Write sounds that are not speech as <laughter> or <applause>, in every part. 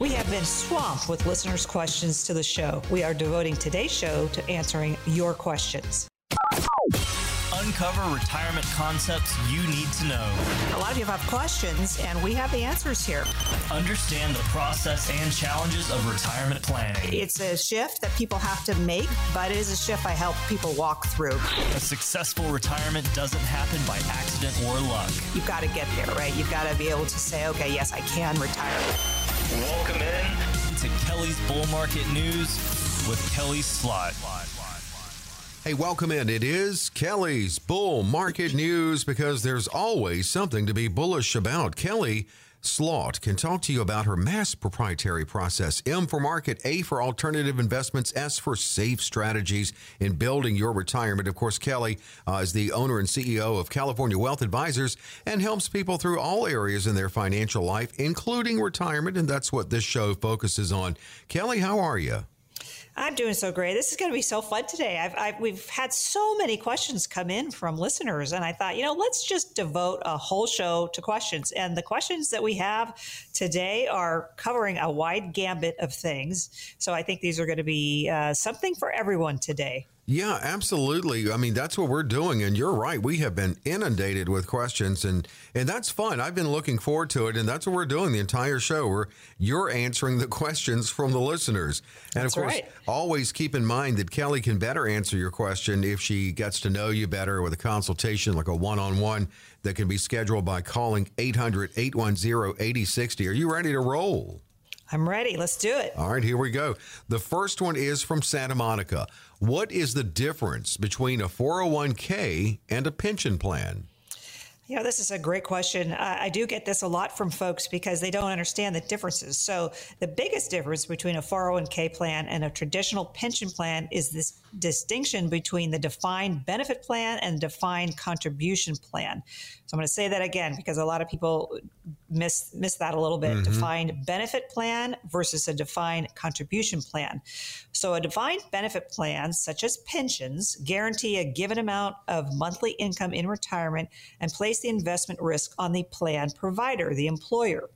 We have been swamped with listeners' questions to the show. We are devoting today's show to answering your questions. Uncover retirement concepts you need to know. A lot of you have questions, and we have the answers here. Understand the process and challenges of retirement planning. It's a shift that people have to make, but it is a shift I help people walk through. A successful retirement doesn't happen by accident or luck. You've got to get there, right? You've got to be able to say, okay, yes, I can retire. Welcome in to Kelly's Bull Market News with Kelly Slaught. Hey, welcome in. It is Kelly's Bull Market News because there's always something to be bullish about. Kelly Slaught can talk to you about her mass proprietary process. M for market, A for alternative investments, S for safe strategies in building your retirement. Of course, Kelly uh, is the owner and CEO of California Wealth Advisors and helps people through all areas in their financial life, including retirement. And that's what this show focuses on. Kelly, how are you? I'm doing so great. This is going to be so fun today. I've, I've, we've had so many questions come in from listeners, and I thought, you know, let's just devote a whole show to questions. And the questions that we have today are covering a wide gambit of things. So I think these are going to be uh, something for everyone today. Yeah, absolutely. I mean, that's what we're doing. And you're right. We have been inundated with questions and, and that's fun. I've been looking forward to it. And that's what we're doing the entire show where you're answering the <laughs> questions from the listeners. And that's of course, right. always keep in mind that Kelly can better answer your question if she gets to know you better with a consultation, like a one-on-one that can be scheduled by calling 800-810-8060. Are you ready to roll? I'm ready. Let's do it. All right, here we go. The first one is from Santa Monica. What is the difference between a 401k and a pension plan? You know, this is a great question. Uh, I do get this a lot from folks because they don't understand the differences. So, the biggest difference between a 401k plan and a traditional pension plan is this distinction between the defined benefit plan and defined contribution plan. So, I'm going to say that again because a lot of people miss miss that a little bit. Mm-hmm. Defined benefit plan versus a defined contribution plan. So, a defined benefit plan, such as pensions, guarantee a given amount of monthly income in retirement and place the investment risk on the plan provider, the employer.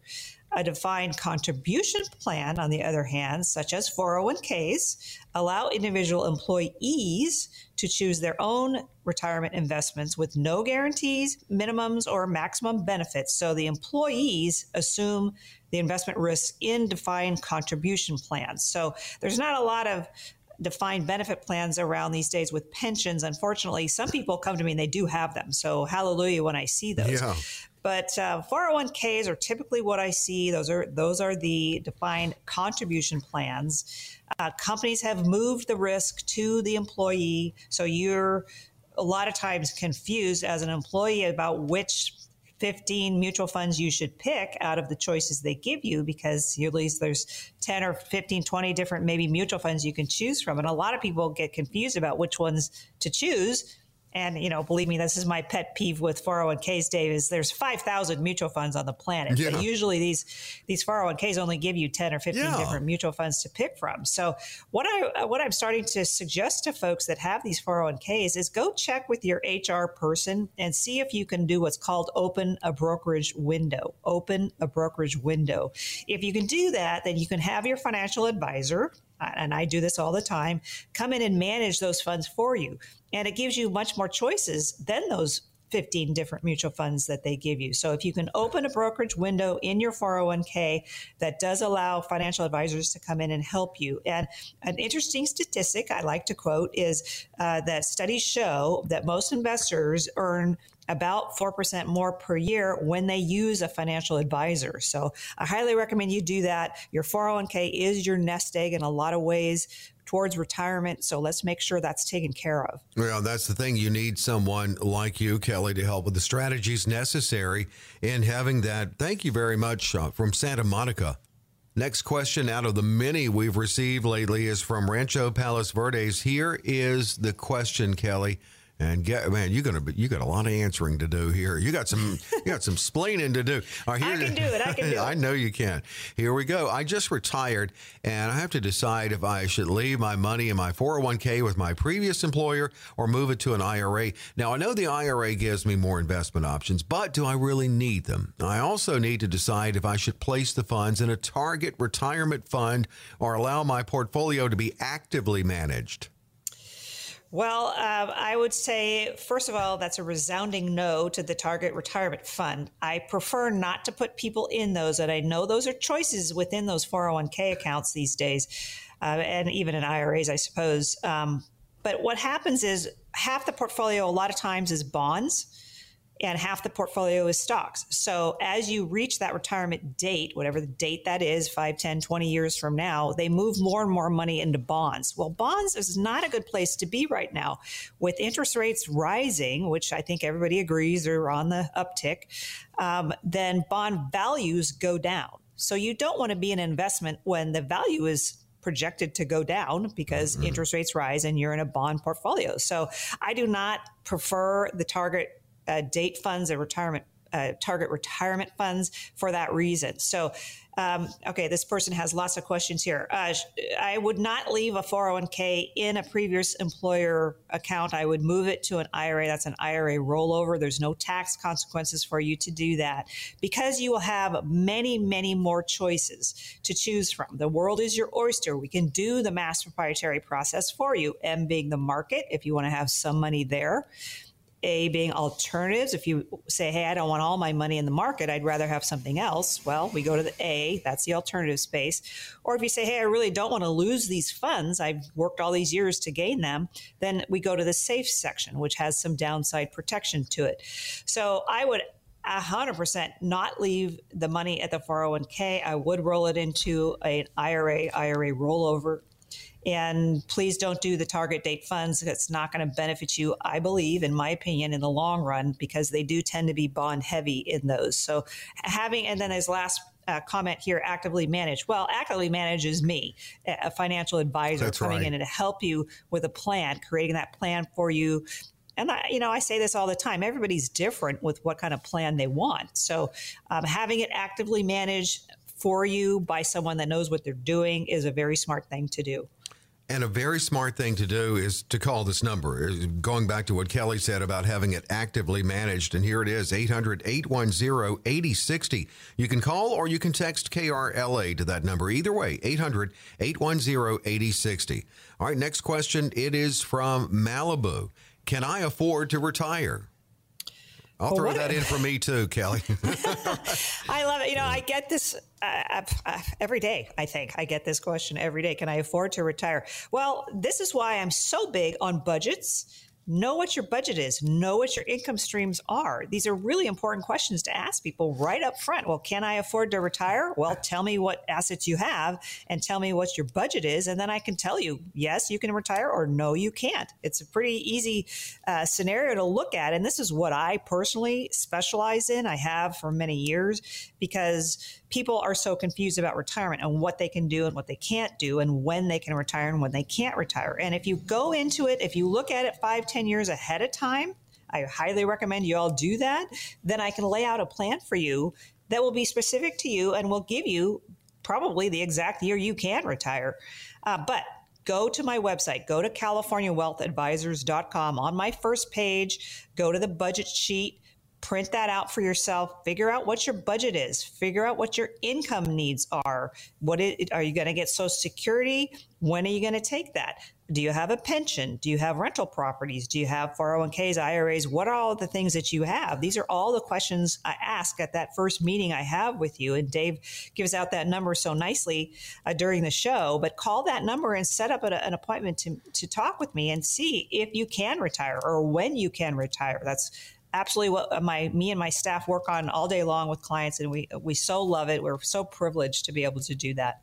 A defined contribution plan, on the other hand, such as 401ks, allow individual employees to choose their own retirement investments with no guarantees, minimums, or maximum benefits. So the employees assume the investment risks in defined contribution plans. So there's not a lot of defined benefit plans around these days with pensions. Unfortunately, some people come to me and they do have them. So hallelujah when I see those. Yeah. But uh, 401ks are typically what I see. Those are those are the defined contribution plans. Uh, companies have moved the risk to the employee, so you're a lot of times confused as an employee about which 15 mutual funds you should pick out of the choices they give you because at least there's 10 or 15, 20 different maybe mutual funds you can choose from. And a lot of people get confused about which ones to choose and you know, believe me, this is my pet peeve with 401ks, Dave. Is there's 5,000 mutual funds on the planet. Yeah. But usually these these 401ks only give you 10 or 15 yeah. different mutual funds to pick from. So what I what I'm starting to suggest to folks that have these 401ks is go check with your HR person and see if you can do what's called open a brokerage window. Open a brokerage window. If you can do that, then you can have your financial advisor and I do this all the time, come in and manage those funds for you. And it gives you much more choices than those 15 different mutual funds that they give you. So if you can open a brokerage window in your 401k that does allow financial advisors to come in and help you. And an interesting statistic I like to quote is uh, that studies show that most investors earn about 4% more per year when they use a financial advisor. So I highly recommend you do that. Your 401k is your nest egg in a lot of ways towards retirement. So let's make sure that's taken care of. Well, that's the thing. You need someone like you, Kelly, to help with the strategies necessary in having that. Thank you very much uh, from Santa Monica. Next question out of the many we've received lately is from Rancho Palos Verdes. Here is the question, Kelly. And get man, you're gonna be, you got a lot of answering to do here. You got some <laughs> you got some splaining to do. Right, here, I can do it. I can do <laughs> it. I know you can. Here we go. I just retired, and I have to decide if I should leave my money in my 401k with my previous employer or move it to an IRA. Now I know the IRA gives me more investment options, but do I really need them? I also need to decide if I should place the funds in a target retirement fund or allow my portfolio to be actively managed. Well, uh, I would say, first of all, that's a resounding no to the target retirement fund. I prefer not to put people in those, and I know those are choices within those 401k accounts these days, uh, and even in IRAs, I suppose. Um, but what happens is half the portfolio, a lot of times, is bonds and half the portfolio is stocks. So as you reach that retirement date, whatever the date that is, 5, 10, 20 years from now, they move more and more money into bonds. Well, bonds is not a good place to be right now. With interest rates rising, which I think everybody agrees are on the uptick, um, then bond values go down. So you don't want to be an investment when the value is projected to go down because mm-hmm. interest rates rise and you're in a bond portfolio. So I do not prefer the target uh, date funds or retirement uh, target retirement funds for that reason. So, um, okay, this person has lots of questions here. Uh, I would not leave a 401k in a previous employer account. I would move it to an IRA. That's an IRA rollover. There's no tax consequences for you to do that because you will have many, many more choices to choose from. The world is your oyster. We can do the mass proprietary process for you, M being the market if you want to have some money there. A being alternatives. If you say, hey, I don't want all my money in the market, I'd rather have something else. Well, we go to the A, that's the alternative space. Or if you say, hey, I really don't want to lose these funds, I've worked all these years to gain them, then we go to the safe section, which has some downside protection to it. So I would 100% not leave the money at the 401k. I would roll it into an IRA, IRA rollover and please don't do the target date funds. It's not going to benefit you, I believe, in my opinion, in the long run, because they do tend to be bond heavy in those. So having, and then as last uh, comment here actively manage well actively manage is me a financial advisor That's coming right. in to help you with a plan creating that plan for you and I, you know i say this all the time everybody's different with what kind of plan they want so um, having it actively managed for you by someone that knows what they're doing is a very smart thing to do and a very smart thing to do is to call this number. Uh, going back to what Kelly said about having it actively managed. And here it is 800 810 8060. You can call or you can text KRLA to that number. Either way, 800 810 8060. All right, next question. It is from Malibu. Can I afford to retire? I'll throw that in for me too, <laughs> Kelly. <laughs> I love it. You know, I get this uh, uh, every day. I think I get this question every day. Can I afford to retire? Well, this is why I'm so big on budgets know what your budget is, know what your income streams are. These are really important questions to ask people right up front. Well, can I afford to retire? Well, tell me what assets you have and tell me what your budget is. And then I can tell you, yes, you can retire or no, you can't. It's a pretty easy uh, scenario to look at. And this is what I personally specialize in. I have for many years because people are so confused about retirement and what they can do and what they can't do and when they can retire and when they can't retire. And if you go into it, if you look at it five, ten years ahead of time, I highly recommend you all do that. Then I can lay out a plan for you that will be specific to you and will give you probably the exact year you can retire. Uh, but go to my website, go to CaliforniaWealthAdvisors.com. On my first page, go to the budget sheet print that out for yourself. Figure out what your budget is. Figure out what your income needs are. What it, are you going to get social security? When are you going to take that? Do you have a pension? Do you have rental properties? Do you have 401ks iras what are all the things that you have? These are all the questions i ask at that first meeting i have with you. And dave gives out that number so nicely uh, during the show but call that number and set up an appointment to, to talk with me and see if you can retire or when you can retire. That's absolutely what my me and my staff work on all day long with clients and we we so love it we're so privileged to be able to do that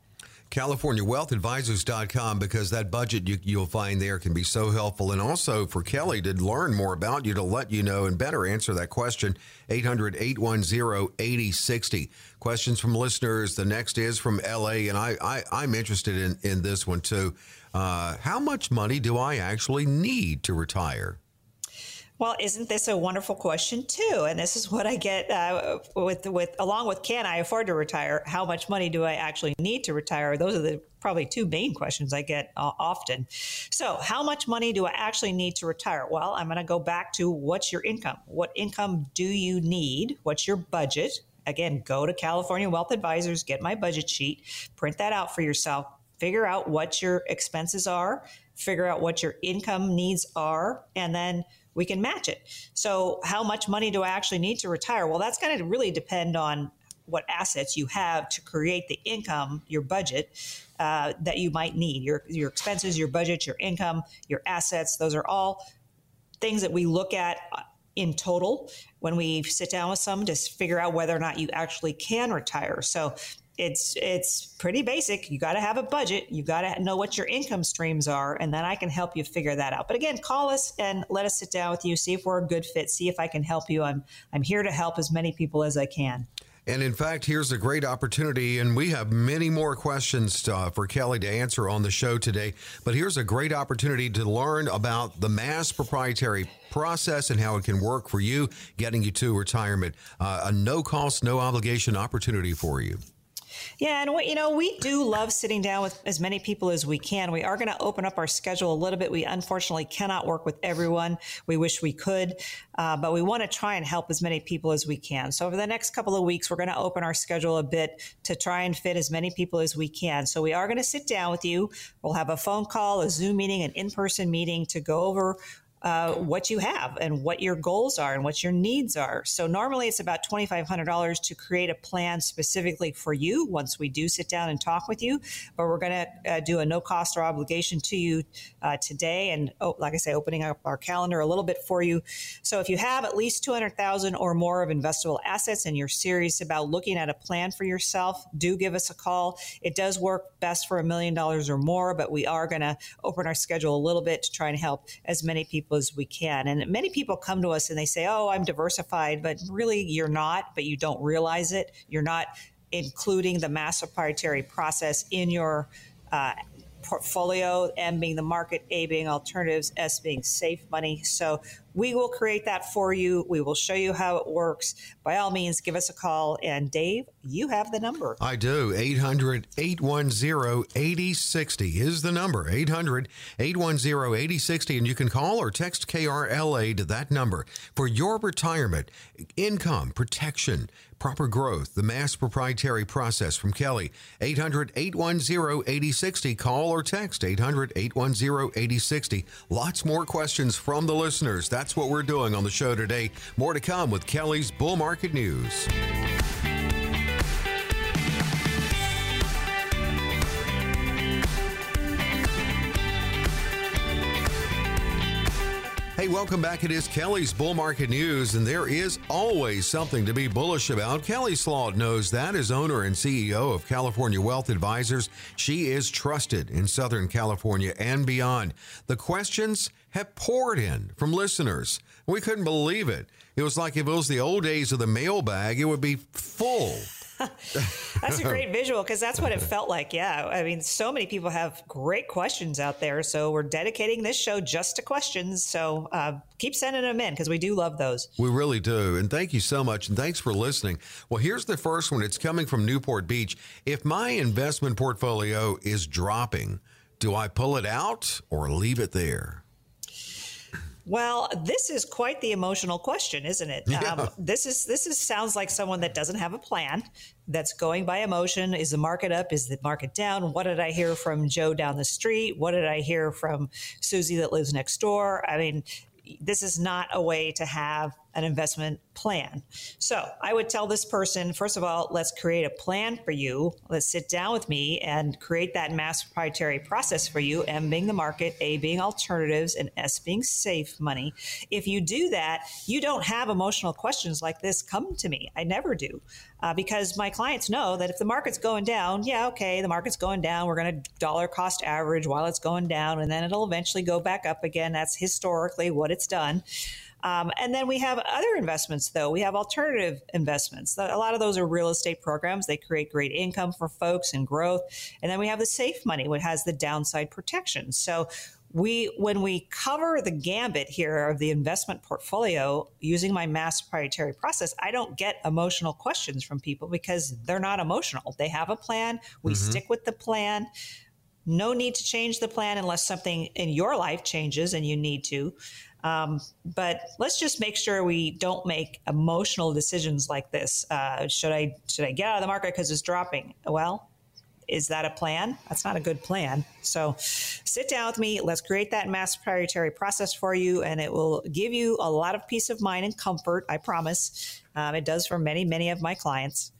CaliforniaWealthAdvisors.com because that budget you, you'll find there can be so helpful. And also for Kelly to learn more about you, to let you know and better answer that question, 800 810 8060. Questions from listeners. The next is from LA, and I, I, am interested in, in this one too. Uh, how much money do I actually need to retire? Well, isn't this a wonderful question too? And this is what I get uh, with with along with can I afford to retire? How much money do I actually need to retire? Those are the probably two main questions I get uh, often. So, how much money do I actually need to retire? Well, I'm going to go back to what's your income? What income do you need? What's your budget? Again, go to California Wealth Advisors, get my budget sheet, print that out for yourself, figure out what your expenses are, figure out what your income needs are, and then we can match it. So, how much money do I actually need to retire? Well, that's going to really depend on what assets you have to create the income, your budget uh, that you might need. Your your expenses, your budget, your income, your assets. Those are all things that we look at uh, in total when we sit down with some to figure out whether or not you actually can retire. So it's it's pretty basic. You got to have a budget. You got to know what your income streams are, and then I can help you figure that out. But again, call us and let us sit down with you, see if we're a good fit, see if I can help you. I'm I'm here to help as many people as I can. And in fact, here's a great opportunity, and we have many more questions uh, for Kelly to answer on the show today. But here's a great opportunity to learn about the mass proprietary process and how it can work for you, getting you to retirement. Uh, a no cost, no obligation opportunity for you. Yeah, and we, you know, we do love sitting down with as many people as we can. We are going to open up our schedule a little bit. We unfortunately cannot work with everyone. We wish we could, uh, but we want to try and help as many people as we can. So over the next couple of weeks, we're going to open our schedule a bit to try and fit as many people as we can. So we are going to sit down with you. We'll have a phone call, a Zoom meeting, an in-person meeting to go over uh, what you have and what your goals are and what your needs are. So normally it's about $2,500 to create a plan specifically for you once we do sit down and talk with you. But we're going to uh, do a no cost or obligation to you uh, today. And oh, like I say, opening up our calendar a little bit for you. So if you have at least 200,000 or more of investable assets and you're serious about looking at a plan for yourself, do give us a call. It does work best for a million dollars or more, but we are going to open our schedule a little bit to try and help as many people as we can. And many people come to us and they say, Oh, I'm diversified, but really you're not, but you don't realize it. You're not including the mass proprietary process in your uh, portfolio, M being the market, A being alternatives, S being safe money. So we will create that for you. We will show you how it works. By all means, give us a call. And Dave, you have the number. I do. 800 810 8060 is the number. 800 810 8060. And you can call or text KRLA to that number for your retirement, income, protection, proper growth, the mass proprietary process from Kelly. 800 810 8060. Call or text 800 810 8060. Lots more questions from the listeners. That's that's what we're doing on the show today. More to come with Kelly's Bull Market News. Welcome back. It is Kelly's Bull Market News, and there is always something to be bullish about. Kelly Slaught knows that as owner and CEO of California Wealth Advisors. She is trusted in Southern California and beyond. The questions have poured in from listeners. We couldn't believe it. It was like if it was the old days of the mailbag, it would be full. <laughs> that's a great visual because that's what it felt like. Yeah. I mean, so many people have great questions out there. So we're dedicating this show just to questions. So uh, keep sending them in because we do love those. We really do. And thank you so much. And thanks for listening. Well, here's the first one. It's coming from Newport Beach. If my investment portfolio is dropping, do I pull it out or leave it there? Well, this is quite the emotional question, isn't it? Yeah. Um, this is this is sounds like someone that doesn't have a plan, that's going by emotion. Is the market up? Is the market down? What did I hear from Joe down the street? What did I hear from Susie that lives next door? I mean, this is not a way to have an investment plan. So I would tell this person, first of all, let's create a plan for you. Let's sit down with me and create that mass proprietary process for you. M being the market, A being alternatives, and S being safe money. If you do that, you don't have emotional questions like this come to me. I never do. Uh, because my clients know that if the market's going down, yeah, okay, the market's going down. We're going to dollar cost average while it's going down, and then it'll eventually go back up again. That's historically what it's done. Um, and then we have other investments, though. We have alternative investments. A lot of those are real estate programs. They create great income for folks and growth. And then we have the safe money, which has the downside protection. So we when we cover the gambit here of the investment portfolio using my mass proprietary process, I don't get emotional questions from people because they're not emotional. They have a plan. We mm-hmm. stick with the plan. No need to change the plan unless something in your life changes and you need to. Um, but let's just make sure we don't make emotional decisions like this. Uh, should I should I get out of the market because it's dropping? Well, is that a plan? That's not a good plan. So sit down with me. Let's create that mass proprietary process for you, and it will give you a lot of peace of mind and comfort. I promise. Um, it does for many, many of my clients.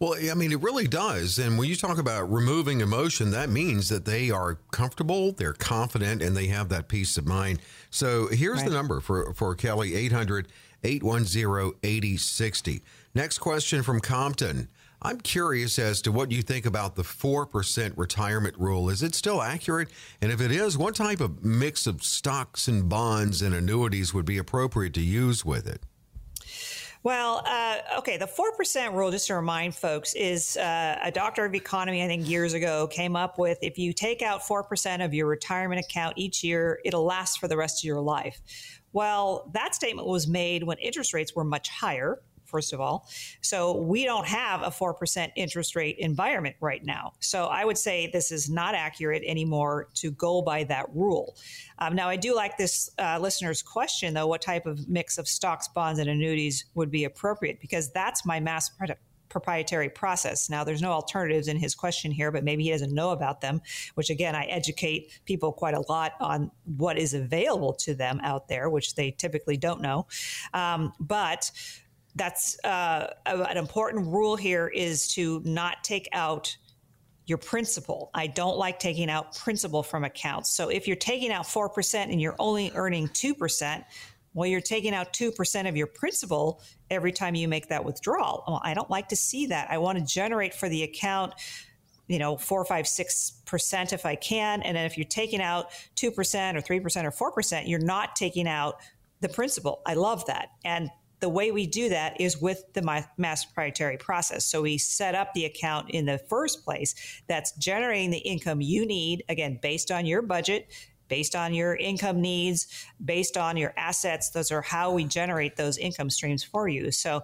Well, I mean, it really does. And when you talk about removing emotion, that means that they are comfortable, they're confident, and they have that peace of mind. So here's right. the number for, for Kelly 800 810 8060. Next question from Compton. I'm curious as to what you think about the 4% retirement rule. Is it still accurate? And if it is, what type of mix of stocks and bonds and annuities would be appropriate to use with it? Well, uh, okay, the 4% rule, just to remind folks, is uh, a doctor of economy, I think years ago, came up with if you take out 4% of your retirement account each year, it'll last for the rest of your life. Well, that statement was made when interest rates were much higher first of all. So we don't have a 4% interest rate environment right now. So I would say this is not accurate anymore to go by that rule. Um, now, I do like this uh, listener's question, though what type of mix of stocks, bonds, and annuities would be appropriate? Because that's my mass product proprietary process. Now, there's no alternatives in his question here, but maybe he doesn't know about them, which again, I educate people quite a lot on what is available to them out there, which they typically don't know. Um, but that's uh, an important rule here is to not take out your principal. I don't like taking out principal from accounts. So if you're taking out 4% and you're only earning 2%, well, you're taking out 2% of your principal every time you make that withdrawal. Well, I don't like to see that. I want to generate for the account you know, four, five, six percent if I can. And then if you're taking out two percent or three percent or four percent, you're not taking out the principal. I love that. And the way we do that is with the mass proprietary process. So we set up the account in the first place that's generating the income you need, again, based on your budget, based on your income needs, based on your assets. Those are how we generate those income streams for you. So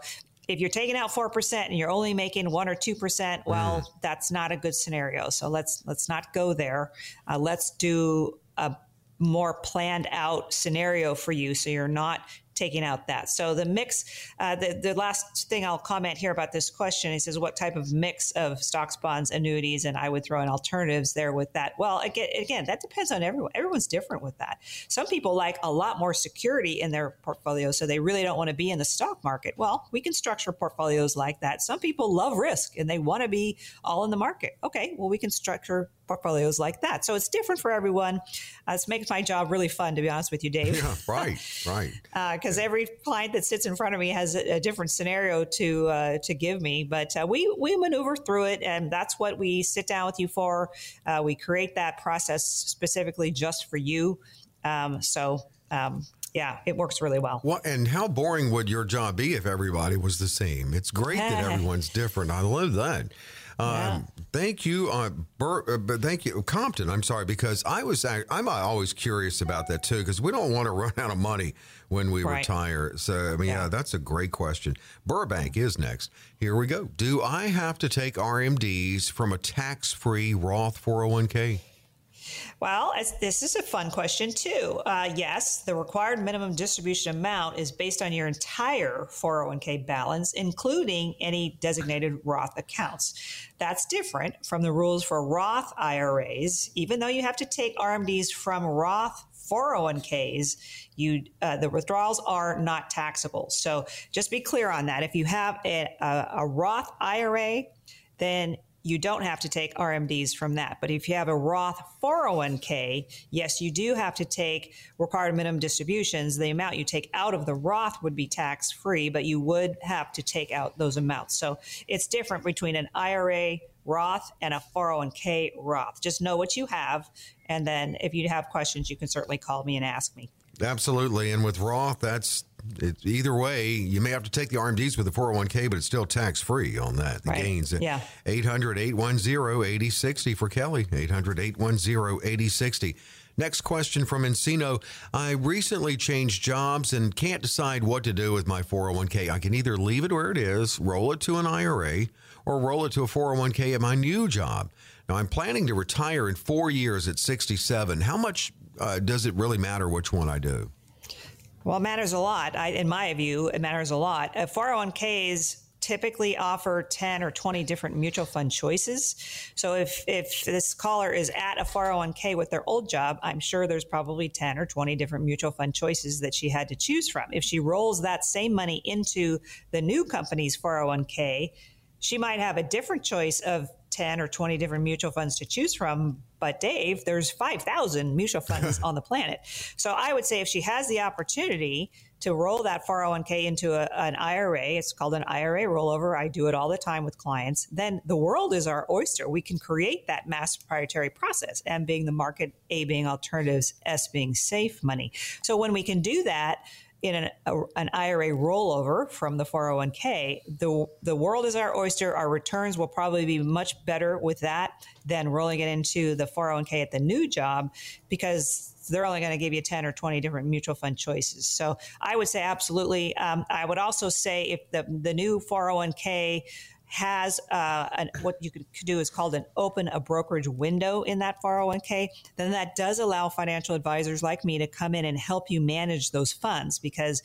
if you're taking out 4% and you're only making 1 or 2%, well, mm. that's not a good scenario. So let's let's not go there. Uh, let's do a more planned out scenario for you so you're not taking out that. So the mix, uh, the, the last thing I'll comment here about this question, he says, what type of mix of stocks, bonds, annuities, and I would throw in alternatives there with that. Well, again, again, that depends on everyone. Everyone's different with that. Some people like a lot more security in their portfolio, so they really don't want to be in the stock market. Well, we can structure portfolios like that. Some people love risk and they want to be all in the market. Okay, well, we can structure portfolios like that. So it's different for everyone. Uh, this makes my job really fun, to be honest with you, Dave. Yeah, right, right. <laughs> Because every client that sits in front of me has a, a different scenario to uh, to give me, but uh, we we maneuver through it, and that's what we sit down with you for. Uh, we create that process specifically just for you. Um, so. Um, yeah, it works really well. Well, and how boring would your job be if everybody was the same? It's great that <laughs> everyone's different. I love that. Um, Thank you, uh, Bur- uh, but thank you, Compton. I'm sorry because I was I'm always curious about that too because we don't want to <laughs> run out of money when we right. retire. So I mean, yeah. yeah, that's a great question. Burbank is next. Here we go. Do I have to take RMDs from a tax-free Roth 401k? Well, this is a fun question too. Uh, yes, the required minimum distribution amount is based on your entire 401k balance, including any designated Roth accounts. That's different from the rules for Roth IRAs. Even though you have to take RMDs from Roth 401ks, you uh, the withdrawals are not taxable. So just be clear on that. If you have a, a, a Roth IRA, then you don't have to take RMDs from that. But if you have a Roth 401k, yes, you do have to take required minimum distributions. The amount you take out of the Roth would be tax free, but you would have to take out those amounts. So it's different between an IRA Roth and a 401k Roth. Just know what you have. And then if you have questions, you can certainly call me and ask me. Absolutely. And with Roth, that's it, either way, you may have to take the RMDs with the 401k, but it's still tax free on that. The right. gains. Yeah. 800 810 8060 for Kelly. 800 810 8060. Next question from Encino. I recently changed jobs and can't decide what to do with my 401k. I can either leave it where it is, roll it to an IRA, or roll it to a 401k at my new job. Now, I'm planning to retire in four years at 67. How much uh, does it really matter which one I do? Well, it matters a lot. I, in my view, it matters a lot. Uh, 401ks typically offer 10 or 20 different mutual fund choices. So if, if this caller is at a 401k with their old job, I'm sure there's probably 10 or 20 different mutual fund choices that she had to choose from. If she rolls that same money into the new company's 401k, she might have a different choice of 10 or 20 different mutual funds to choose from. But Dave, there's 5,000 mutual funds <laughs> on the planet. So I would say if she has the opportunity to roll that 401k into a, an IRA, it's called an IRA rollover. I do it all the time with clients. Then the world is our oyster. We can create that mass proprietary process, M being the market, A being alternatives, S being safe money. So when we can do that, in an, a, an, IRA rollover from the 401k, the the world is our oyster. Our returns will probably be much better with that than rolling it into the 401k at the new job because they're only going to give you 10 or 20 different mutual fund choices. So I would say absolutely. Um, I would also say if the, the new 401k has uh, an, what you could do is called an open a brokerage window in that 401k, then that does allow financial advisors like me to come in and help you manage those funds because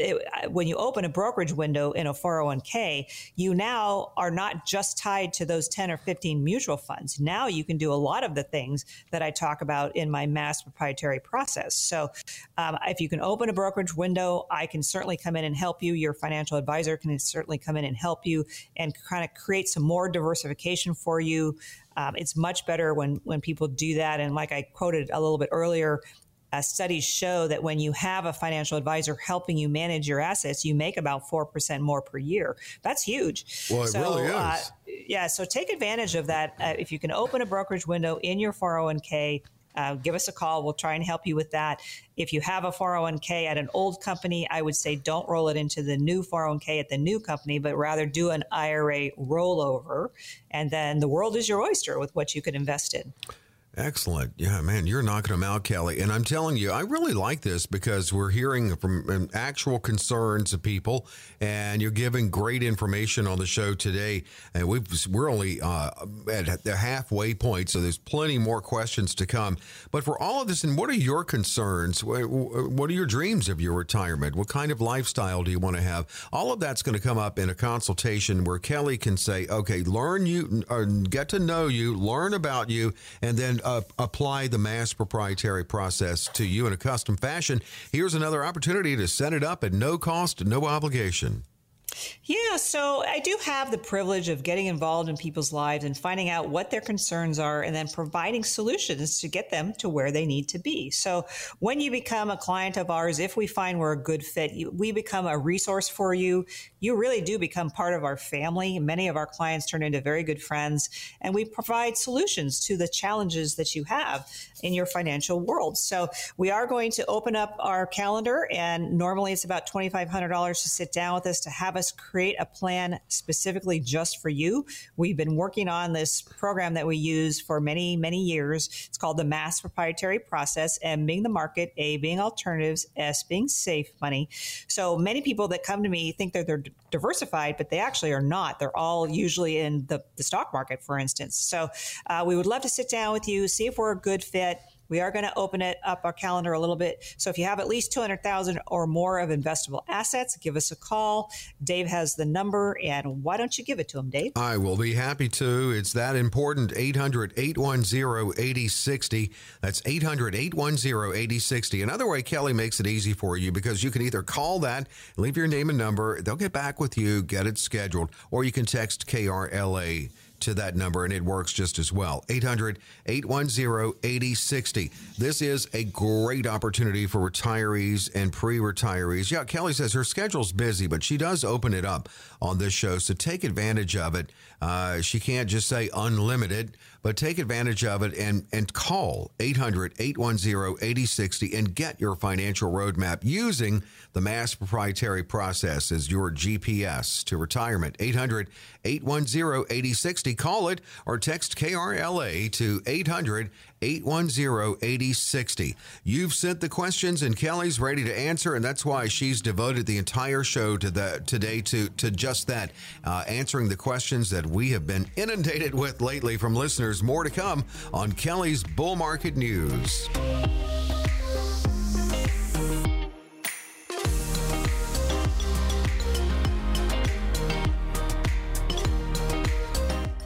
it, when you open a brokerage window in a 401k, you now are not just tied to those 10 or 15 mutual funds. Now you can do a lot of the things that I talk about in my mass proprietary process. So um, if you can open a brokerage window, I can certainly come in and help you. Your financial advisor can certainly come in and help you and kind of create some more diversification for you. Um, it's much better when when people do that. And like I quoted a little bit earlier, uh, studies show that when you have a financial advisor helping you manage your assets, you make about 4% more per year. That's huge. Well, it so, really is. Uh, yeah, so take advantage of that. Uh, if you can open a brokerage window in your 401k, uh, give us a call. We'll try and help you with that. If you have a 401k at an old company, I would say don't roll it into the new 401k at the new company, but rather do an IRA rollover. And then the world is your oyster with what you could invest in. Excellent. Yeah, man, you're knocking them out, Kelly. And I'm telling you, I really like this because we're hearing from um, actual concerns of people, and you're giving great information on the show today. And we've, we're only uh, at the halfway point, so there's plenty more questions to come. But for all of this, and what are your concerns? What are your dreams of your retirement? What kind of lifestyle do you want to have? All of that's going to come up in a consultation where Kelly can say, okay, learn you, uh, get to know you, learn about you, and then uh, apply the mass proprietary process to you in a custom fashion, here's another opportunity to set it up at no cost, no obligation. Yeah, so I do have the privilege of getting involved in people's lives and finding out what their concerns are and then providing solutions to get them to where they need to be. So when you become a client of ours, if we find we're a good fit, we become a resource for you. You really do become part of our family. Many of our clients turn into very good friends, and we provide solutions to the challenges that you have in your financial world. So we are going to open up our calendar, and normally it's about $2,500 to sit down with us to have us create a plan specifically just for you. We've been working on this program that we use for many, many years. It's called the Mass Proprietary Process, M being the market, A being alternatives, S being safe money. So many people that come to me think that they're diversified, but they actually are not. They're all usually in the, the stock market, for instance. So uh, we would love to sit down with you, see if we're a good fit we are going to open it up our calendar a little bit. So if you have at least 200,000 or more of investable assets, give us a call. Dave has the number and why don't you give it to him, Dave? I will be happy to. It's that important 800-810-8060. That's 800-810-8060. Another way Kelly makes it easy for you because you can either call that, leave your name and number, they'll get back with you, get it scheduled, or you can text KRLA to that number and it works just as well. 800 810 8060. This is a great opportunity for retirees and pre retirees. Yeah, Kelly says her schedule's busy, but she does open it up on this show, so take advantage of it. Uh, she can't just say unlimited, but take advantage of it and, and call 800 810 8060 and get your financial roadmap using the mass proprietary process as your GPS to retirement. 800 810 8060. Call it or text KRLA to 800 810 8060. You've sent the questions and Kelly's ready to answer, and that's why she's devoted the entire show to the today to, to just that, uh, answering the questions that we have been inundated with lately from listeners. More to come on Kelly's Bull Market News.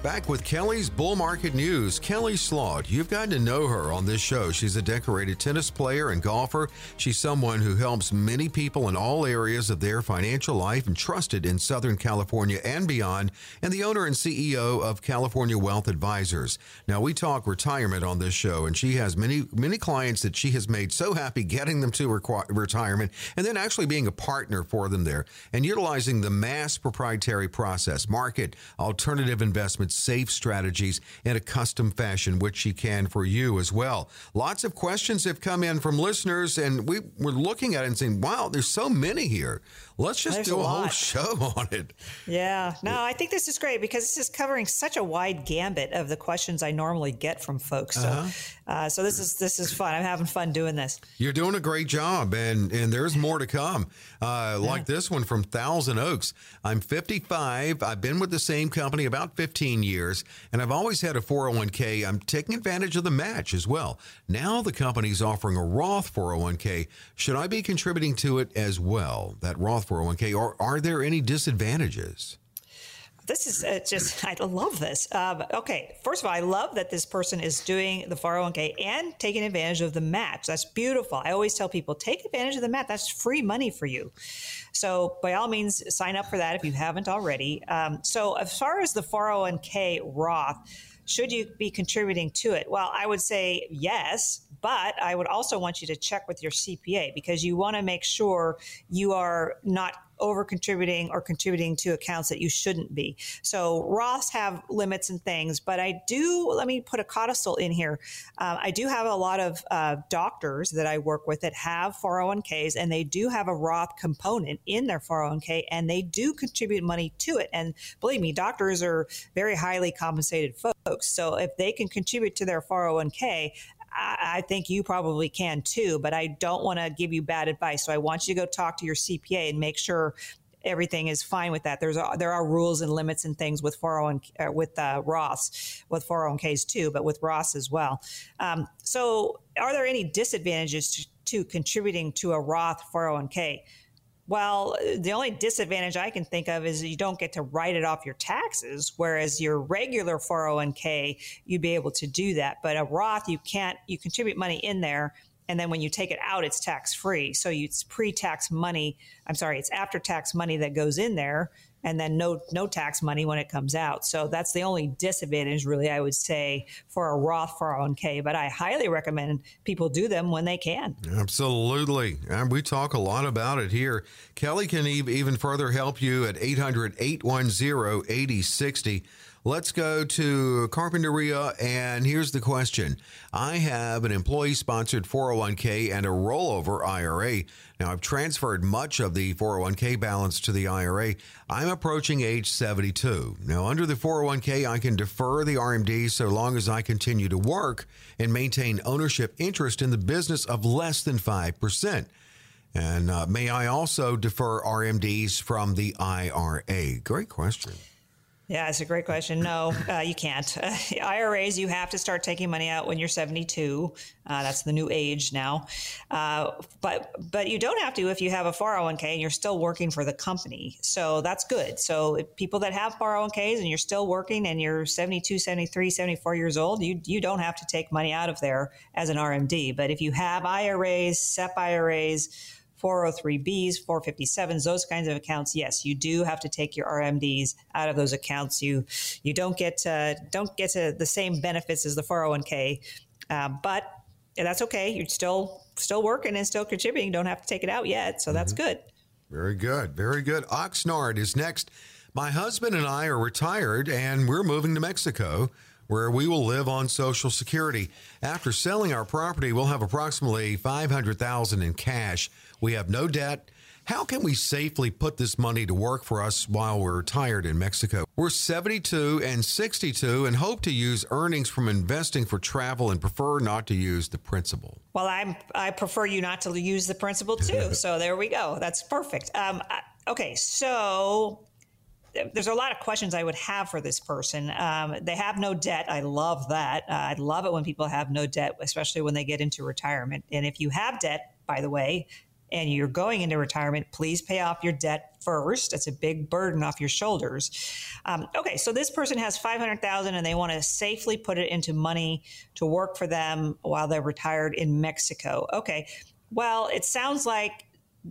Back with Kelly's Bull Market News. Kelly Slaught, you've gotten to know her on this show. She's a decorated tennis player and golfer. She's someone who helps many people in all areas of their financial life and trusted in Southern California and beyond, and the owner and CEO of California Wealth Advisors. Now, we talk retirement on this show, and she has many, many clients that she has made so happy getting them to requ- retirement and then actually being a partner for them there and utilizing the mass proprietary process, market, alternative investments safe strategies in a custom fashion, which she can for you as well. Lots of questions have come in from listeners, and we were looking at it and saying, wow, there's so many here. Let's just There's do a, a whole show <laughs> on it. Yeah. No, I think this is great because this is covering such a wide gambit of the questions I normally get from folks. So, uh-huh. uh, so this is this is fun. I'm having fun doing this. You're doing a great job, and and there's more to come. Uh, yeah. Like this one from Thousand Oaks. I'm 55. I've been with the same company about 15 years, and I've always had a 401k. I'm taking advantage of the match as well. Now the company's offering a Roth 401k. Should I be contributing to it as well? That Roth 401k, or are there any disadvantages? This is uh, just, <laughs> I love this. Um, okay, first of all, I love that this person is doing the 401k and taking advantage of the match. That's beautiful. I always tell people take advantage of the match. That's free money for you. So, by all means, sign up for that if you haven't already. Um, so, as far as the 401k Roth, should you be contributing to it? Well, I would say yes, but I would also want you to check with your CPA because you want to make sure you are not over contributing or contributing to accounts that you shouldn't be. So Roths have limits and things, but I do, let me put a codicil in here. Um, I do have a lot of uh, doctors that I work with that have 401ks and they do have a Roth component in their 401k and they do contribute money to it. And believe me, doctors are very highly compensated folks. So if they can contribute to their 401k, I, think you probably can too, but I don't want to give you bad advice. So I want you to go talk to your CPA and make sure everything is fine with that. There's there are rules and limits and things with 401 uh, with uh, Roths, with 401ks too, but with Roths as well. Um, so, are there any disadvantages to, to contributing to a Roth 401k? Well, the only disadvantage I can think of is you don't get to write it off your taxes, whereas your regular 401k, you'd be able to do that. But a Roth, you can't, you contribute money in there. And then when you take it out, it's tax free. So it's pre tax money. I'm sorry, it's after tax money that goes in there and then no no tax money when it comes out. So that's the only disadvantage, really, I would say, for a Roth 401k. But I highly recommend people do them when they can. Absolutely. And we talk a lot about it here. Kelly can even further help you at 800 810 8060. Let's go to Carpinteria. And here's the question I have an employee sponsored 401k and a rollover IRA. Now, I've transferred much of the 401k balance to the IRA. I'm approaching age 72. Now, under the 401k, I can defer the RMD so long as I continue to work and maintain ownership interest in the business of less than 5%. And uh, may I also defer RMDs from the IRA? Great question. Yeah, it's a great question. No, uh, you can't. <laughs> Uh, IRAs, you have to start taking money out when you're 72. Uh, that's the new age now. Uh, but but you don't have to if you have a 401k and you're still working for the company. So that's good. So people that have 401ks and you're still working and you're 72, 73, 74 years old, you you don't have to take money out of there as an RMD. But if you have IRAs, SEP IRAs, 403bs, 457s, those kinds of accounts, yes, you do have to take your RMDs out of those accounts. You you don't get uh, don't get to the same benefits as the 401k, uh, but that's okay. You're still still working and still contributing. You don't have to take it out yet, so that's mm-hmm. good. Very good, very good. Oxnard is next. My husband and I are retired, and we're moving to Mexico. Where we will live on Social Security. After selling our property, we'll have approximately 500,000 in cash. We have no debt. How can we safely put this money to work for us while we're retired in Mexico? We're 72 and 62 and hope to use earnings from investing for travel and prefer not to use the principal. Well, I'm I prefer you not to use the principal too. <laughs> so there we go. That's perfect. Um, okay, so there's a lot of questions I would have for this person. Um, they have no debt. I love that. Uh, I love it when people have no debt, especially when they get into retirement. And if you have debt, by the way, and you're going into retirement, please pay off your debt first. That's a big burden off your shoulders. Um, okay, so this person has 500,000 and they want to safely put it into money to work for them while they're retired in Mexico. Okay. Well, it sounds like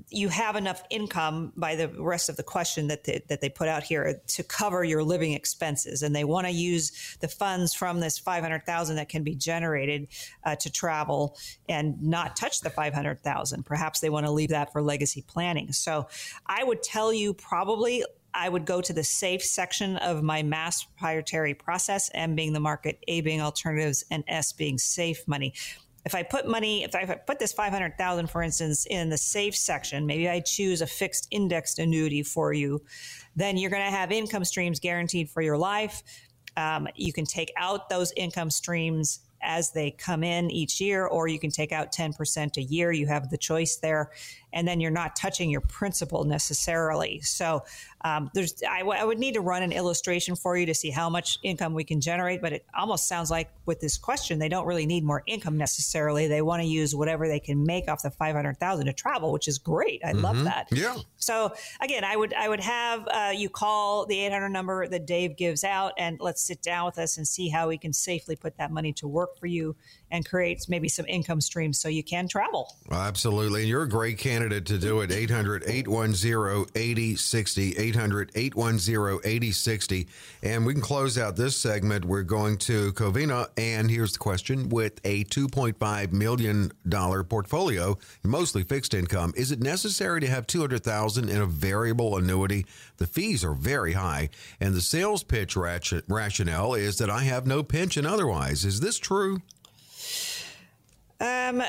you have enough income by the rest of the question that they, that they put out here to cover your living expenses. And they want to use the funds from this 500,000 that can be generated uh, to travel and not touch the 500,000 perhaps they want to leave that for legacy planning. So i would tell you probably I would go to the safe section of my mass proprietary process, M being the market, A being alternatives, and S being safe money if I put money, if I put this 500,000, for instance, in the safe section, maybe I choose a fixed indexed annuity for you, then you're going to have income streams guaranteed for your life. Um, you can take out those income streams as they come in each year, or you can take out 10% a year. You have the choice there. And then you're not touching your principal necessarily. So um, there's, I, w- I would need to run an illustration for you to see how much income we can generate, but it almost sounds like with this question, they don't really need more income necessarily. They want to use whatever they can make off the 500,000 to travel, which is great. I mm-hmm. love that. Yeah. So again, I would, I would have uh, you call the 800 number that Dave gives out and let's sit down with us and see how we can safely put that money to work for you and creates maybe some income streams so you can travel. Absolutely. And you're a great candidate to do it. 800 810 8060. 800 810 8060. And we can close out this segment. We're going to Covina. And here's the question with a $2.5 million portfolio, mostly fixed income, is it necessary to have 200000 in a variable annuity? The fees are very high. And the sales pitch rationale is that I have no pension otherwise. Is this true? Um,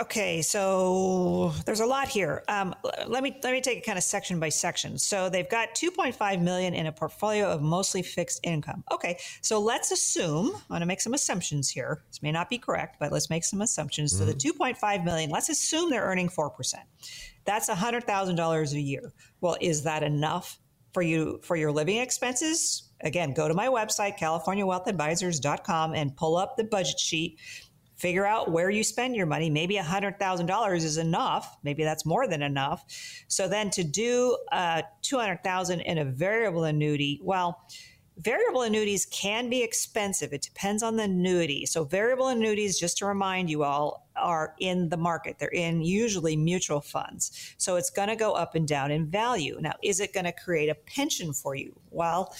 okay, so there's a lot here. Um, let me let me take it kind of section by section. So they've got 2.5 million in a portfolio of mostly fixed income. Okay, so let's assume I'm going to make some assumptions here. This may not be correct, but let's make some assumptions. Mm-hmm. So the mm-hmm. 2.5 million, let's assume they're earning four percent. That's $100,000 a year. Well, is that enough for you for your living expenses? Again, go to my website, CaliforniaWealthAdvisors.com, and pull up the budget sheet figure out where you spend your money. Maybe $100,000 is enough. Maybe that's more than enough. So then to do uh, 200,000 in a variable annuity, well, variable annuities can be expensive. It depends on the annuity. So variable annuities, just to remind you all, are in the market. They're in usually mutual funds. So it's going to go up and down in value. Now, is it going to create a pension for you? Well,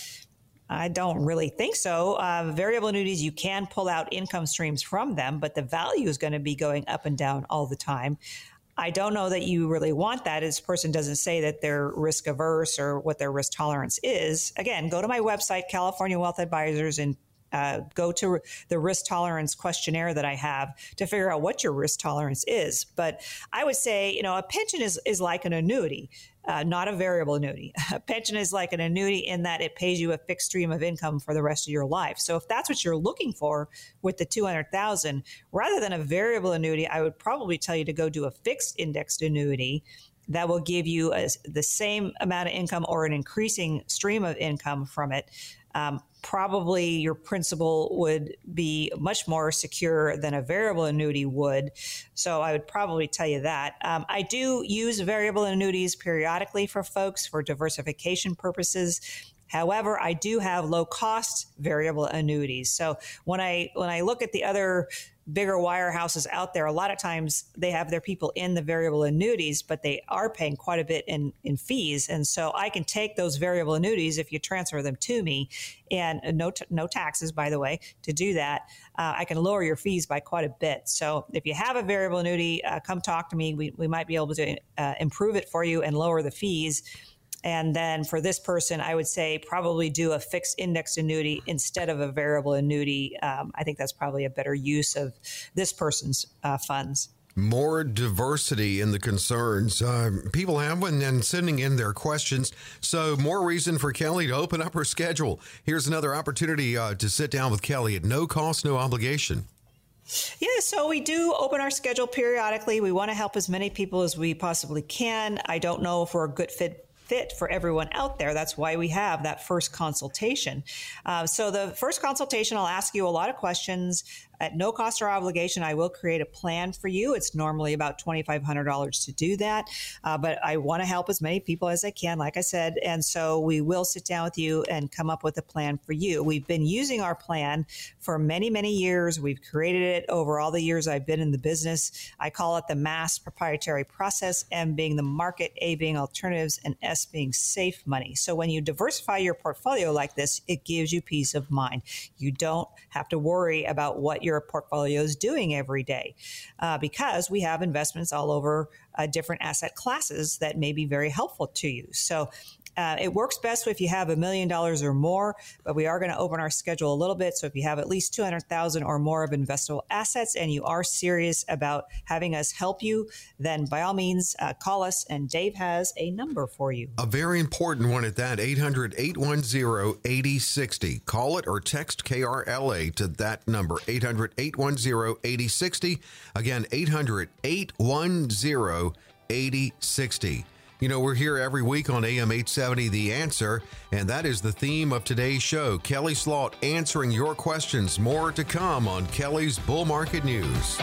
I don't really think so. Uh, variable annuities, you can pull out income streams from them, but the value is going to be going up and down all the time. I don't know that you really want that. This person doesn't say that they're risk averse or what their risk tolerance is. Again, go to my website, California Wealth Advisors, and uh, go to the risk tolerance questionnaire that I have to figure out what your risk tolerance is. But I would say, you know, a pension is, is like an annuity. Uh, not a variable annuity. <laughs> A pension is like an annuity in that it pays you a fixed stream of income for the rest of your life. So if that's what you're looking for with the 200,000, rather than a variable annuity, I would probably tell you to go do a fixed indexed annuity that will give you a, the same amount of income or an increasing stream of income from it um, probably your principal would be much more secure than a variable annuity would. So I would probably tell you that. Um, I do use variable annuities periodically for folks for diversification purposes. However, I do have low cost variable annuities. So when I when I look at the other bigger wirehouses out there, a lot of times they have their people in the variable annuities, but they are paying quite a bit in, in fees. And so I can take those variable annuities if you transfer them to me and no, t- no taxes, by the way, to do that. Uh, I can lower your fees by quite a bit. So if you have a variable annuity, uh, come talk to me. We, we might be able to uh, improve it for you and lower the fees. And then for this person, I would say probably do a fixed index annuity instead of a variable annuity. Um, I think that's probably a better use of this person's uh, funds more diversity in the concerns uh, people have and then sending in their questions. So, more reason for Kelly to open up her schedule. Here's another opportunity uh, to sit down with Kelly at no cost, no obligation. Yeah, so we do open our schedule periodically. We want to help as many people as we possibly can. I don't know if we're a good fit fit for everyone out there. That's why we have that first consultation. Uh, so the first consultation, I'll ask you a lot of questions at no cost or obligation, I will create a plan for you. It's normally about $2,500 to do that, uh, but I want to help as many people as I can, like I said. And so we will sit down with you and come up with a plan for you. We've been using our plan for many, many years. We've created it over all the years I've been in the business. I call it the mass proprietary process, M being the market, A being alternatives, and S being safe money. So when you diversify your portfolio like this, it gives you peace of mind. You don't have to worry about what your your portfolio is doing every day uh, because we have investments all over uh, different asset classes that may be very helpful to you. So uh, it works best if you have a million dollars or more, but we are going to open our schedule a little bit. So if you have at least 200,000 or more of investable assets and you are serious about having us help you, then by all means, uh, call us and Dave has a number for you. A very important one at that 800 810 8060. Call it or text KRLA to that number 800 810 8060. Again, 800 810 8060. You know, we're here every week on AM 870 The Answer, and that is the theme of today's show. Kelly Slaught answering your questions. More to come on Kelly's Bull Market News.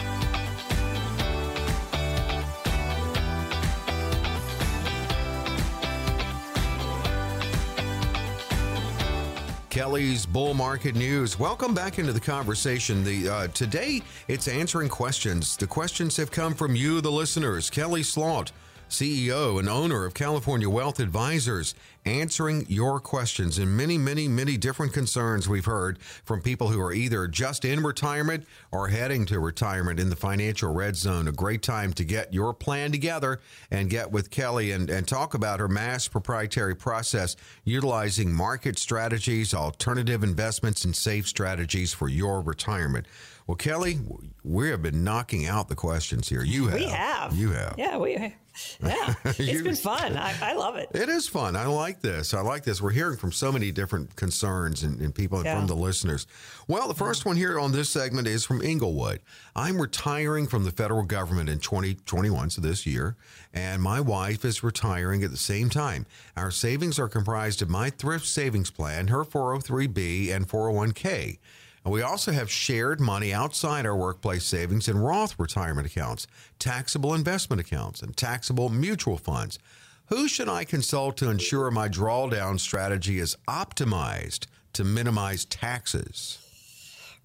Kelly's Bull Market News. Welcome back into the conversation. The uh, today it's answering questions. The questions have come from you, the listeners. Kelly Slaught CEO and owner of California Wealth Advisors, answering your questions and many, many, many different concerns we've heard from people who are either just in retirement or heading to retirement in the financial red zone. A great time to get your plan together and get with Kelly and, and talk about her mass proprietary process utilizing market strategies, alternative investments, and safe strategies for your retirement. Well, Kelly, we have been knocking out the questions here. You have. We have. You have. Yeah, we yeah, <laughs> it's been fun. I, I, love it. It is fun. I like this. I like this. We're hearing from so many different concerns and, and people yeah. from the listeners. Well, the first one here on this segment is from Inglewood. I'm retiring from the federal government in 2021, so this year, and my wife is retiring at the same time. Our savings are comprised of my thrift savings plan, her 403b, and 401k. And we also have shared money outside our workplace savings in Roth retirement accounts, taxable investment accounts, and taxable mutual funds. Who should I consult to ensure my drawdown strategy is optimized to minimize taxes?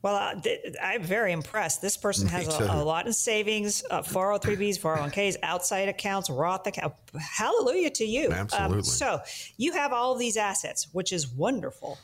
Well, uh, I'm very impressed. This person has a, a, lot in savings, uh, 403bs, 401ks, outside accounts, Roth account. Hallelujah to you. Absolutely. Um, so you have all these assets, which is wonderful.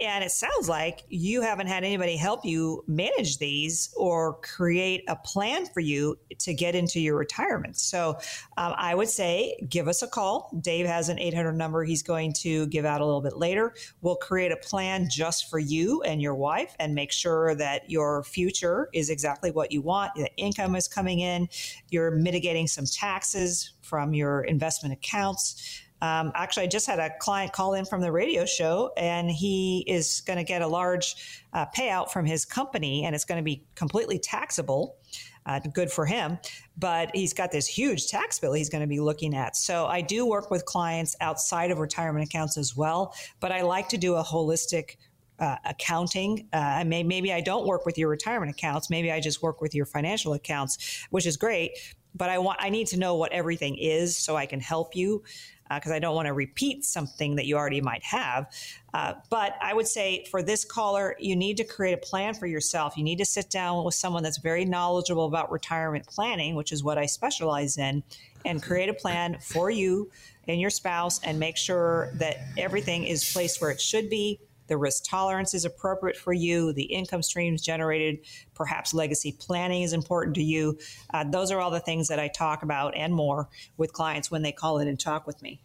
And it sounds like you haven't had anybody help you manage these or create a plan for you to get into your retirement. So um, I would say give us a call. Dave has an 800 number he's going to give out a little bit later. We'll create a plan just for you and your wife and make sure that your future is exactly what you want. The income is coming in, you're mitigating some taxes from your investment accounts. Um, actually, I just had a client call in from the radio show, and he is going to get a large uh, payout from his company, and it's going to be completely taxable. Uh, good for him, but he's got this huge tax bill he's going to be looking at. So I do work with clients outside of retirement accounts as well, but I like to do a holistic uh, accounting. Uh, may, maybe I don't work with your retirement accounts. Maybe I just work with your financial accounts, which is great. But I want I need to know what everything is so I can help you because uh, I don't want to repeat something that you already might have. Uh, but I would say for this caller, you need to create a plan for yourself. You need to sit down with someone that's very knowledgeable about retirement planning, which is what I specialize in, and create a plan for you and your spouse and make sure that everything is placed where it should be the risk tolerance is appropriate for you, the income streams generated, perhaps legacy planning is important to you. Uh, those are all the things that I talk about and more with clients when they call in and talk with me.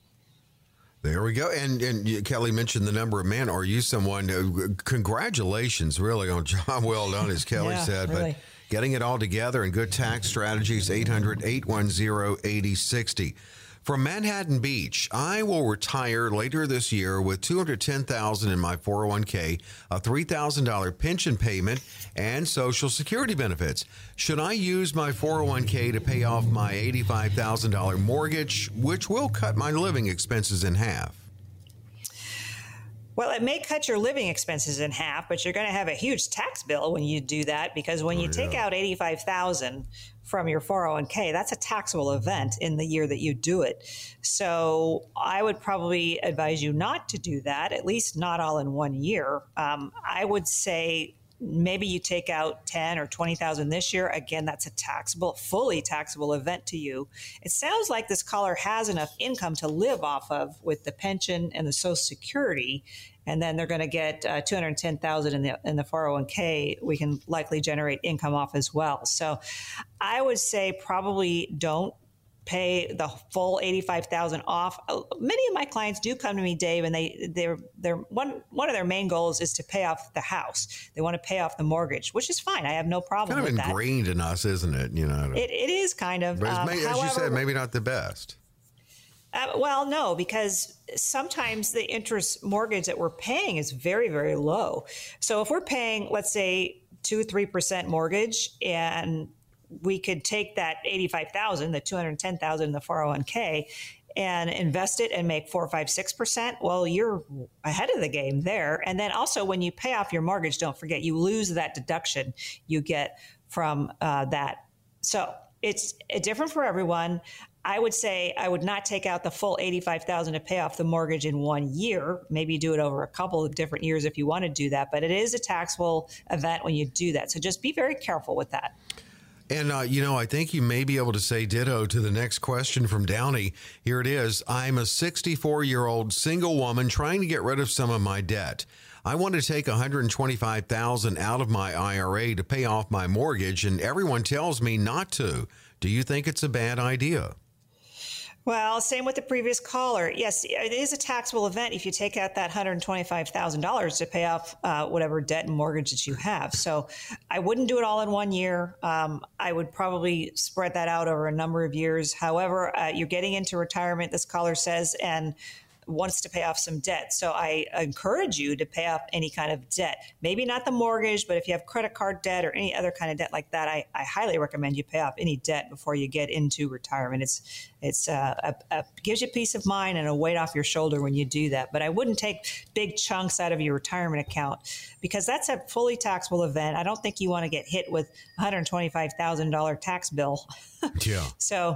There we go. And and Kelly mentioned the number of men. Are you someone? Congratulations, really, on job well done, as <laughs> Kelly yeah, said. Really. But getting it all together and good tax strategies. 800 810 8060. From Manhattan Beach, I will retire later this year with 210,000 in my 401k, a $3,000 pension payment, and social security benefits. Should I use my 401k to pay off my $85,000 mortgage, which will cut my living expenses in half? Well, it may cut your living expenses in half, but you're going to have a huge tax bill when you do that because when oh, you yeah. take out 85,000 from your 401k, that's a taxable event in the year that you do it. So I would probably advise you not to do that, at least not all in one year. Um, I would say maybe you take out 10 or 20,000 this year again that's a taxable fully taxable event to you it sounds like this caller has enough income to live off of with the pension and the social security and then they're going to get uh, 210,000 in the in the 401k we can likely generate income off as well so i would say probably don't pay the full 85,000 off. Uh, many of my clients do come to me, Dave, and they they're they're one one of their main goals is to pay off the house. They want to pay off the mortgage, which is fine. I have no problem kind of ingrained in us, isn't it? You know, it, it is kind of. Um, as however, you said, maybe not the best. Uh, well, no, because sometimes the interest mortgage that we're paying is very, very low. So if we're paying, let's say, two, three percent mortgage, and we could take that 85,000, the 210,000 in the 401k and invest it and make four, five, six percent, well, you're ahead of the game there. And then also, when you pay off your mortgage, don't forget you lose that deduction you get from uh, that. So it's different for everyone. I would say I would not take out the full 85,000 to pay off the mortgage in one year. Maybe do it over a couple of different years if you want to do that, but it is a taxable event when you do that. So just be very careful with that. And, uh, you know, I think you may be able to say ditto to the next question from Downey. Here it is I'm a 64 year old single woman trying to get rid of some of my debt. I want to take 125,000 out of my IRA to pay off my mortgage and everyone tells me not to. Do you think it's a bad idea? Well, same with the previous caller. Yes, it is a taxable event if you take out that $125,000 to pay off uh, whatever debt and mortgage that you have. So I wouldn't do it all in one year. Um, I would probably spread that out over a number of years. However, uh, you're getting into retirement, this caller says, and wants to pay off some debt. So I encourage you to pay off any kind of debt. Maybe not the mortgage, but if you have credit card debt or any other kind of debt like that, I, I highly recommend you pay off any debt before you get into retirement. It's it's uh, a, a, gives you peace of mind and a weight off your shoulder when you do that. But I wouldn't take big chunks out of your retirement account because that's a fully taxable event. I don't think you want to get hit with $125,000 tax bill. <laughs> yeah. So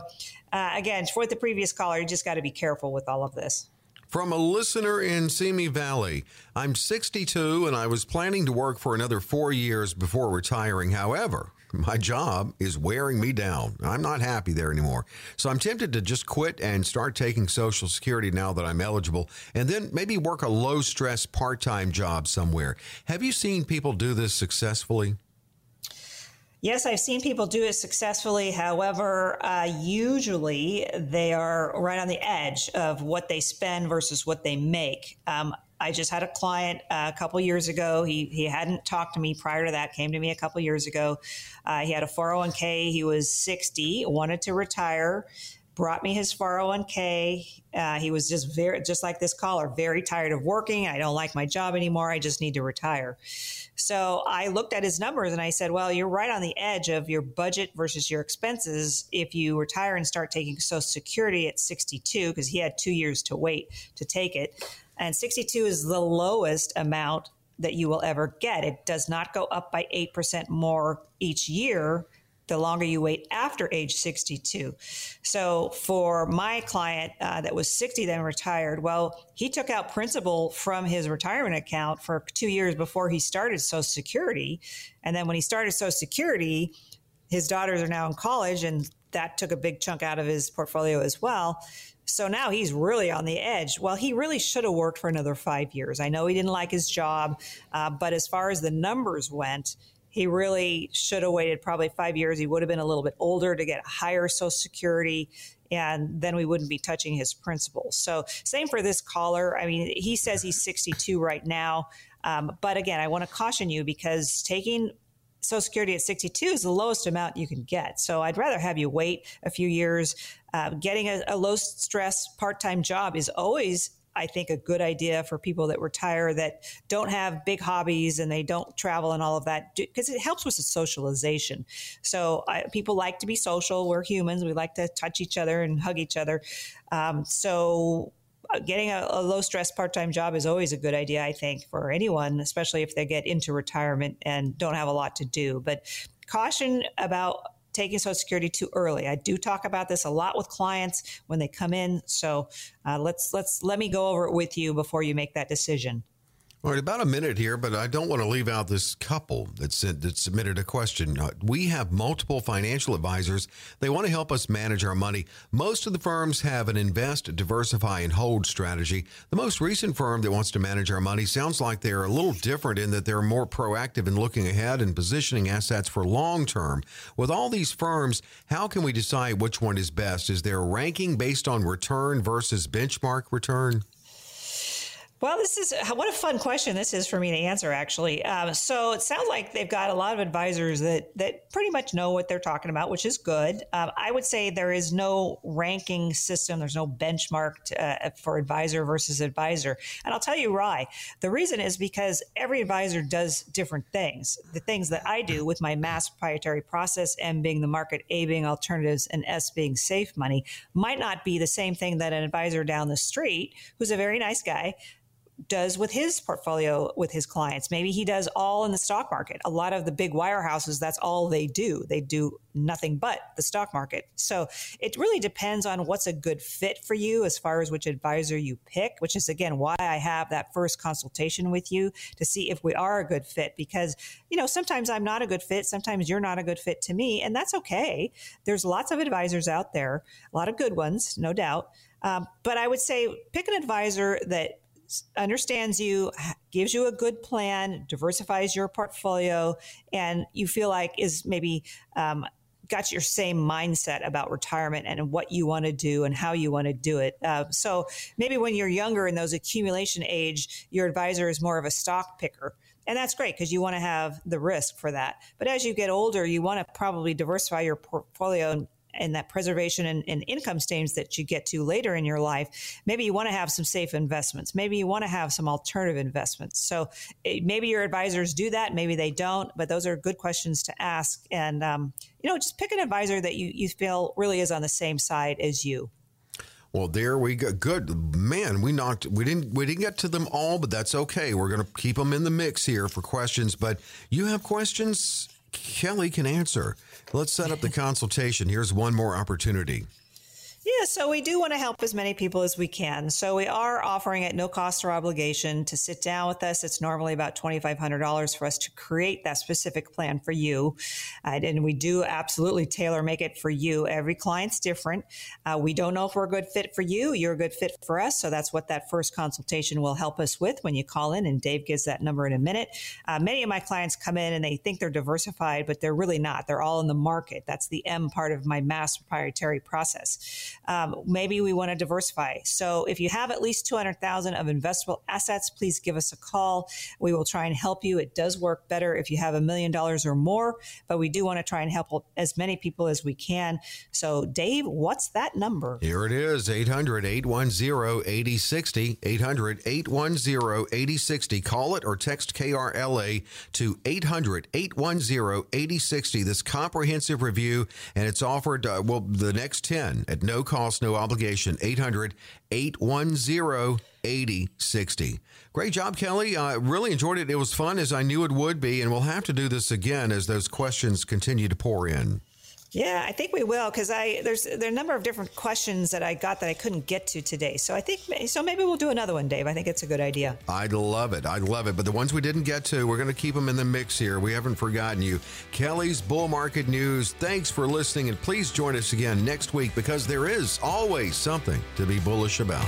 uh, again, for the previous caller, you just got to be careful with all of this. From a listener in Simi Valley, I'm 62 and I was planning to work for another four years before retiring. However, my job is wearing me down. I'm not happy there anymore. So I'm tempted to just quit and start taking Social Security now that I'm eligible and then maybe work a low stress part time job somewhere. Have you seen people do this successfully? Yes, I've seen people do it successfully. However, uh, usually they are right on the edge of what they spend versus what they make. Um, I just had a client uh, a couple years ago. He he hadn't talked to me prior to that. Came to me a couple years ago. Uh, he had a 401k. He was 60, wanted to retire brought me his 401k. Uh, he was just very, just like this caller, very tired of working. I don't like my job anymore. I just need to retire. So I looked at his numbers and I said, well, you're right on the edge of your budget versus your expenses if you retire and start taking Social Security at 62, because he had two years to wait to take it. And 62 is the lowest amount that you will ever get. It does not go up by 8% more each year the longer you wait after age 62. So for my client uh, that was 60 then retired, well, he took out principal from his retirement account for two years before he started Social Security. And then when he started Social Security, his daughters are now in college and that took a big chunk out of his portfolio as well. So now he's really on the edge. Well, he really should have worked for another five years. I know he didn't like his job, uh, but as far as the numbers went, he really should have waited probably five years. He would have been a little bit older to get higher Social Security and then we wouldn't be touching his principal. So, same for this caller. I mean, he says he's 62 right now. Um, but again, I want to caution you because taking Social Security at 62 is the lowest amount you can get. So I'd rather have you wait a few years. Uh, getting a, a low stress part time job is always I think a good idea for people that retire that don't have big hobbies and they don't travel and all of that because it helps with the socialization. So people like to be social. We're humans. We like to touch each other and hug each other. Um, so uh, getting a, a low stress part time job is always a good idea, I think, for anyone, especially if they get into retirement and don't have a lot to do. But caution about taking Social Security too early. I do talk about this a lot with clients when they come in. So uh, let's let's let me go over it with you before you make that decision. All right, about a minute here, but I don't want to leave out this couple that, sent, that submitted a question. Uh, we have multiple financial advisors. They want to help us manage our money. Most of the firms have an invest, diversify, and hold strategy. The most recent firm that wants to manage our money sounds like they're a little different in that they're more proactive in looking ahead and positioning assets for long term. With all these firms, how can we decide which one is best? Is there a ranking based on return versus benchmark return? Well, this is what a fun question this is for me to answer, actually. Um, so it sounds like they've got a lot of advisors that that pretty much know what they're talking about, which is good. Um, I would say there is no ranking system. There's no benchmark uh, for advisor versus advisor, and I'll tell you why. The reason is because every advisor does different things. The things that I do with my mass proprietary process, M being the market, A being alternatives, and S being safe money, might not be the same thing that an advisor down the street, who's a very nice guy does with his portfolio with his clients. Maybe he does all in the stock market. A lot of the big wirehouses, that's all they do. They do nothing but the stock market. So it really depends on what's a good fit for you as far as which advisor you pick, which is again why I have that first consultation with you to see if we are a good fit. Because, you know, sometimes I'm not a good fit. Sometimes you're not a good fit to me. And that's okay. There's lots of advisors out there, a lot of good ones, no doubt. Um, but I would say pick an advisor that understands you, gives you a good plan, diversifies your portfolio, and you feel like is maybe um, got your same mindset about retirement and what you want to do and how you want to do it. Uh, so maybe when you're younger in those accumulation age, your advisor is more of a stock picker. And that's great because you want to have the risk for that. But as you get older, you want to probably diversify your portfolio and and that preservation and, and, income streams that you get to later in your life, maybe you want to have some safe investments. Maybe you want to have some alternative investments. So it, maybe your advisors do that, maybe they don't, but those are good questions to ask. And, um, you know, just pick an advisor that you, you feel really is on the same side as you. Well, there we go. Good man. We knocked. We didn't. We didn't get to them all, but that's okay. We're going to keep them in the mix here for questions. But you have questions, Kelly can answer. Let's set up the consultation. Here's one more opportunity. Yeah, so we do want to help as many people as we can. So we are offering at no cost or obligation to sit down with us. It's normally about $2,500 for us to create that specific plan for you. Uh, and we do absolutely tailor make it for you. Every client's different. Uh, we don't know if we're a good fit for you. You're a good fit for us. So that's what that first consultation will help us with when you call in. And Dave gives that number in a minute. Uh, many of my clients come in and they think they're diversified, but they're really not. They're all in the market. That's the M part of my mass proprietary process um, maybe we want to diversify. So if you have at least 200,000 of investable assets, please give us a call. We will try and help you. It does work better if you have a million dollars or more, but we do want to try and help as many people as we can. So Dave, what's that number? Here it is, 800-810-8060, 800-810-8060. Call it or text KRLA to 800-810-8060. This comprehensive review, and it's offered, uh, well, the next 10 at no cost, no obligation. 800 810 8060. Great job, Kelly. I uh, really enjoyed it. It was fun as I knew it would be, and we'll have to do this again as those questions continue to pour in. Yeah, I think we will because I there's there are a number of different questions that I got that I couldn't get to today. So I think so maybe we'll do another one, Dave. I think it's a good idea. I'd love it. I'd love it. But the ones we didn't get to, we're going to keep them in the mix here. We haven't forgotten you. Kelly's Bull Market News. Thanks for listening, and please join us again next week because there is always something to be bullish about.